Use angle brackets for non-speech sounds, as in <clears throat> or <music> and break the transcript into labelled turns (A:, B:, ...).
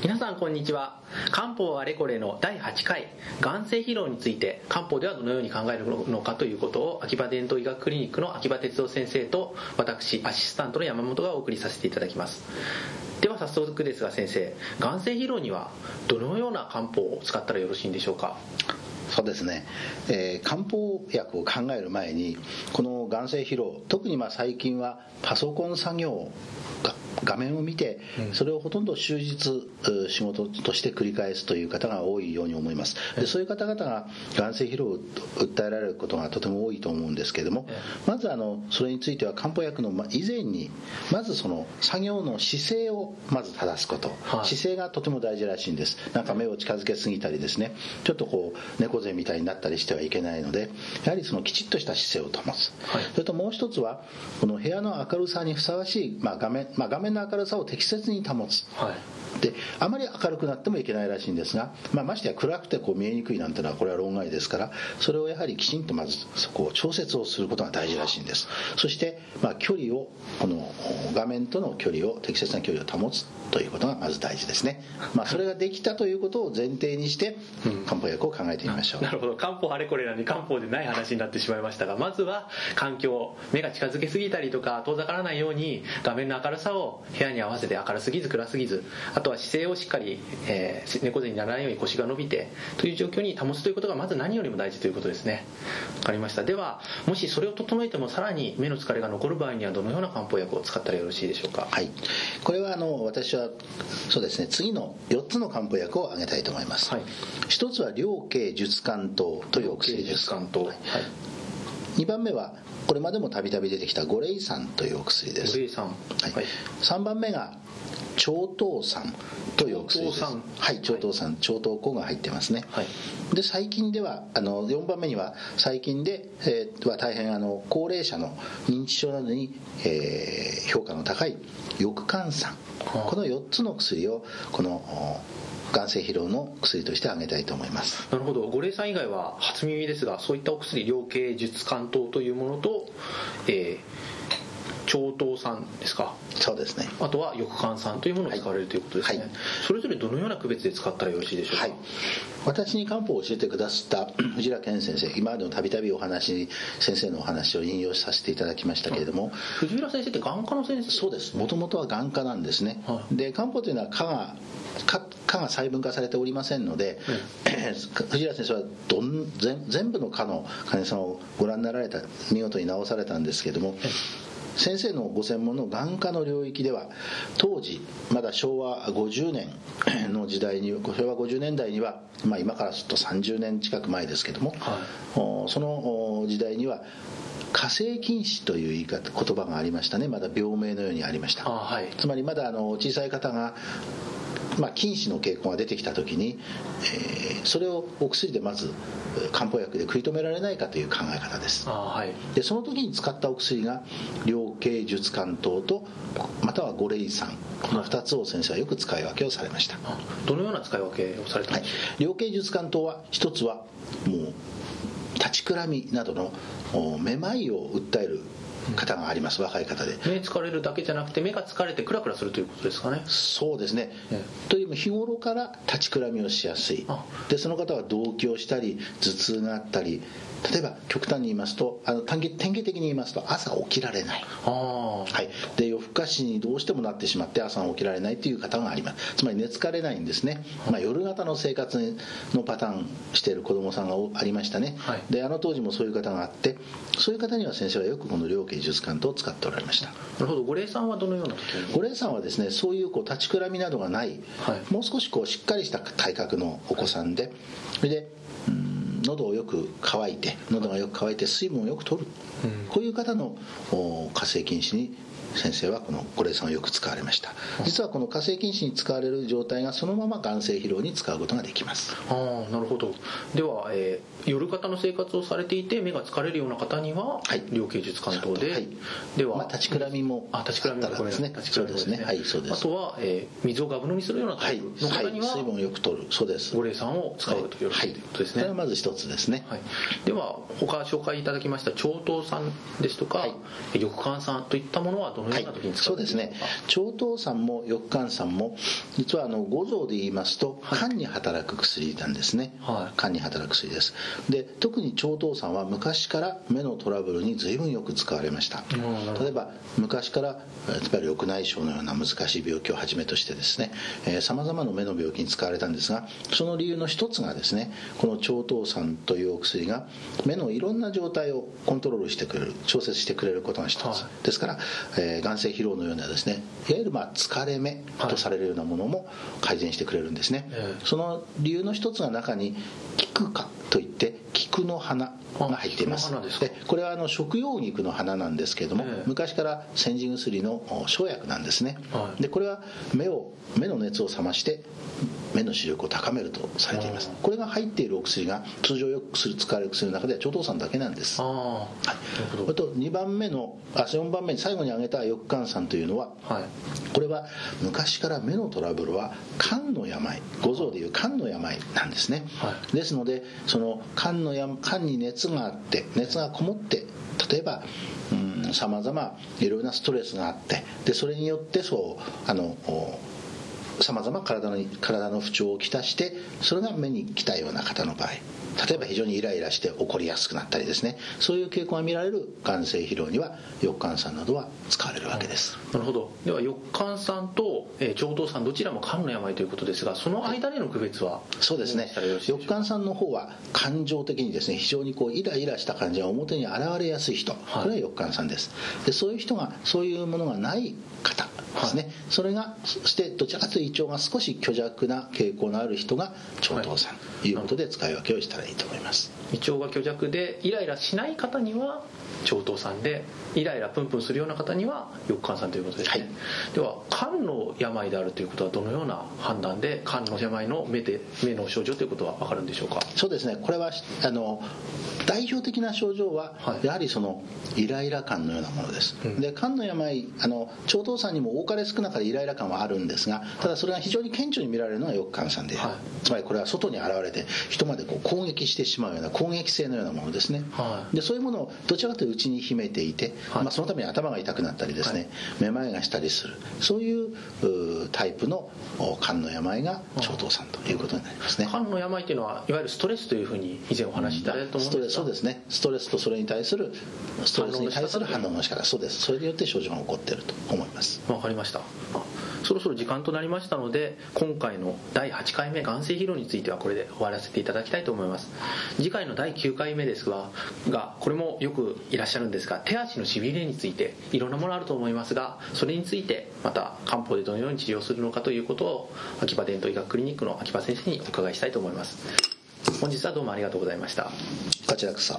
A: 皆さんこんにちは。漢方あれこれの第8回。眼性疲労について漢方ではどのように考えるのかということを秋葉伝統医学クリニックの秋葉哲夫先生と私アシスタントの山本がお送りさせていただきます。では早速ですが先生眼性疲労にはどのような漢方を使ったらよろしいんでしょうか？
B: そうですね、えー、漢方薬を考える前にこの眼性疲労特にまあ最近はパソコン作業が画面を見てそれをほとんど終日仕事として繰り返すという方が多いように思います。でそういう方々が眼性疲労を訴えられることがとても多いと思うんですけれどもまずあのそれについては漢方薬の以前にまずその作業の姿勢をまず正すこと、姿勢がとても大事らしいんです。なんか目を近づけすぎたりですね。ちょっとこう猫背みたいになったりしてはいけないのでやはりそのきちっとした姿勢を保つ、はい、それともう一つはこの部屋の明るさにふさわしい、まあ、画面、まあ、画面の明るさを適切に保つ、はい、であまり明るくなってもいけないらしいんですが、まあ、ましてや暗くてこう見えにくいなんてのはこれは論外ですからそれをやはりきちんとまずそこを調節をすることが大事らしいんです。そして、まあ、距離をこの画面との距離を適切な距離を保つということがまず大事ですね、まあ、それができたということを前提にして漢方薬を考えてみましょう、
A: うん、なるほど。漢方あれこれなんで漢方でない話になってしまいましたがまずは環境目が近づけすぎたりとか遠ざからないように画面の明るさを部屋に合わせて明るすぎず暗すぎずあとは姿勢をしっかり、えー、猫背にならないように腰が伸びてという状況に保つということがまず何よりも大事ということですね。分かりました。ではもしそれを整えてもさらに目の疲れが残る場合にはどのような漢方薬を使ったらよろしいでしょうか？
B: はい。これはあの私はそうですね。次の4つの漢方薬を挙げたいと思います、はい、1つは両経術甘糖というお薬です。はい、2番目はこれまでもたびたび出てきた五苓散というお薬です。五苓散、はい、3番目が超糖酸というお薬です。はい超糖酸、超糖酵が入ってますね、はい、で最近ではあの4番目には最近で、えー、は大変あの高齢者の認知症などに、えー、評価の高い翼寒酸この4つの薬をこの眼性疲労の薬として挙げたいと思います。
A: なるほど。五苓散以外は初耳ですがそういったお薬量刑術関糖というものと、えー超糖酸ですか？
B: そうですね。
A: あとは翼寒酸というものを使われるということですね、はい、それぞれどのような区別で使ったらよろしいでしょうか、はい、
B: 私に漢方を教えてくださった <clears throat> 藤良健先生今までもたびたびお話先生のお話を引用させていただきましたけれども。
A: 藤良先生って眼科の先生？
B: そうです。もともとは眼科なんですね、はい、で漢方というのは科が科が細分化されておりませんので、うん、<clears throat> 藤良先生はどん全全部の科の患者さんをご覧になられた見事に治されたんですけれども、先生のご専門の眼科の領域では当時まだ昭和50年の時代に <clears throat> 昭和50年代には、まあ、今からすると30年近く前ですけども、はい、その時代には火星禁止という言い方言葉がありましたね。まだ病名のようにありました、はい、つまりまだあの小さい方がまあ、禁止の傾向が出てきた時に、えー、それをお薬でまず漢方薬で食い止められないかという考え方です、はい、でその時に使ったお薬が量刑術関糖とまたは五苓散この2つを先生はよく使い分けをされました。
A: どのような使い分けをされたんですか、はい、
B: 量刑術関糖は一つはもう立ちくらみなどのめまいを訴える方があります若い方で。
A: 目疲れるだけじゃなくて目が疲れてクラクラするということですかね。
B: そうですね、ね、という日頃から立ちくらみをしやすい。でその方は動悸をしたり頭痛があったり例えば極端に言いますとあの典型的に言いますと朝起きられない。はい、で夜更かしにどうしてもなってしまって朝起きられないという方があります。つまり寝つかれないんですね、まあ、夜型の生活のパターンしている子供さんがありましたね、はい、であの当時もそういう方があってそういう方には先生はよくこの両経術感とを使っておられました。な
A: るほど。五苓散はどのような
B: 五苓散はですねそういうこう立ちくらみなどがない、はい、もう少しこうしっかりした体格のお子さんでそれで喉をよく乾いて喉がよく乾いて水分をよく取る、うん、こういう方の火星禁止に先生はこの五苓散をよく使われました。実はこの火星禁止に使われる状態がそのまま眼性疲労に使うことができます。
A: ああなるほど。では、えー、夜型の生活をされていて目が疲れるような方には、はい、両形術関東で、はい、
B: では、まあ、立ちくらみも
A: あ立ちくらみも
B: ですね。そうですね。はいそうです。
A: あとは、えー、水をガブ飲みするようなタイプの方には、
B: はい、水分をよく取る。そうです。
A: 五苓散を使うということですね、
B: はまず一つつですね、
A: はい、では他紹介いただきました長頭酸ですとか、はい、翼寒酸といったものはどのような時に使
B: う、はい、そうですね。長頭酸も翼寒酸も実はあの五臓で言いますと肝に働く薬なんですね、はい、肝に働く薬です。で特に長頭酸は昔から目のトラブルに随分よく使われました。例えば昔から例えば緑内障のような難しい病気をはじめとしてですねさまざまな目の病気に使われたんですがその理由の一つがですねこの長頭酸というお薬が目のいろんな状態をコントロールしてくれる調節してくれることが一つ、はい、ですから、えー、眼性疲労のようなですねいわゆるまあ疲れ目とされるようなものも改善してくれるんですね、はい、その理由の一つが中に菊花といって菊の花が入っています。でこれはあの食用菊の花なんですけれども、え昔から煎じ薬の生薬なんですね、はい、でこれは目を目の熱を冷まして目の視力を高めるとされています。これが入っているお薬が通常よく使われる薬の中では超糖酸だけなんです。あ、はい、あと2番目のあ4番目に最後に挙げた翼寒酸というのは、はい、これは昔から目のトラブルは肝の病五臓でいう肝の病なんですね、はい、ですのででその肝のや肝に熱があって熱がこもって例えばさまざまいろいろなストレスがあってでそれによってそうあのさまざま体の体の不調をきたしてそれが目に来たような方の場合。例えば非常にイライラして怒りやすくなったりですね。そういう傾向が見られる眼性疲労には翼寒酸などは使われるわけです、
A: なるほど。では翼寒酸と、えー、長頭酸どちらも肝の病ということですがその間での区別は
B: そうですね。翼寒酸の方は感情的にですね非常にこうイライラした感じが表に現れやすい人、これは翼寒酸です。でそういう人がそういうものがない方ですね、はい、それがそしてどちらかというと胃腸が少し虚弱な傾向のある人が長頭酸ということで使い分けをしたらいいと思います、
A: 胃腸が虚弱でイライラしない方には長頭酸でイライラプンプンするような方には翼寒酸ということですね、はい、では肝の病であるということはどのような判断で肝の病の目で目の症状ということは分かるんでしょうか？
B: そうですね。これはあの代表的な症状は、やはりそのイライラ感のようなものです、うん、で肝の病あの長頭酸にも多かれ少なかれイライラ感はあるんですがただそれが非常に顕著に見られるのが翼寒酸で、はい、つまりこれは外に現れて人までこう攻撃してしまうような攻撃性のようなものですね、はい、でそういうものをどちらかというと内に秘めていて、はい、まあ、そのために頭が痛くなったりですね、めまいがしたりする。そういうタイプの肝の病が長頭酸ということになりますね。
A: 肝の病というのはいわゆるストレスというふうに以前お話しいただいたと思うんです
B: そうですね。ストレスとそれに対するストレスに対する反応の仕方そうです。それによって症状が起こっていると思います。
A: わかりました。そろそろ時間となりましたので今回の第8回目眼性疲労についてはこれで終わらせていただきたいと思います。次回の第9回目ですががこれもよくいらっしゃるんですが手足のしびれについていろんなものあると思いますがそれについてまた漢方でどのように治療するのかということを秋葉伝統医学クリニックの秋葉先生にお伺いしたいと思います。本日はどうもありがとうございました。
B: こちらこそ。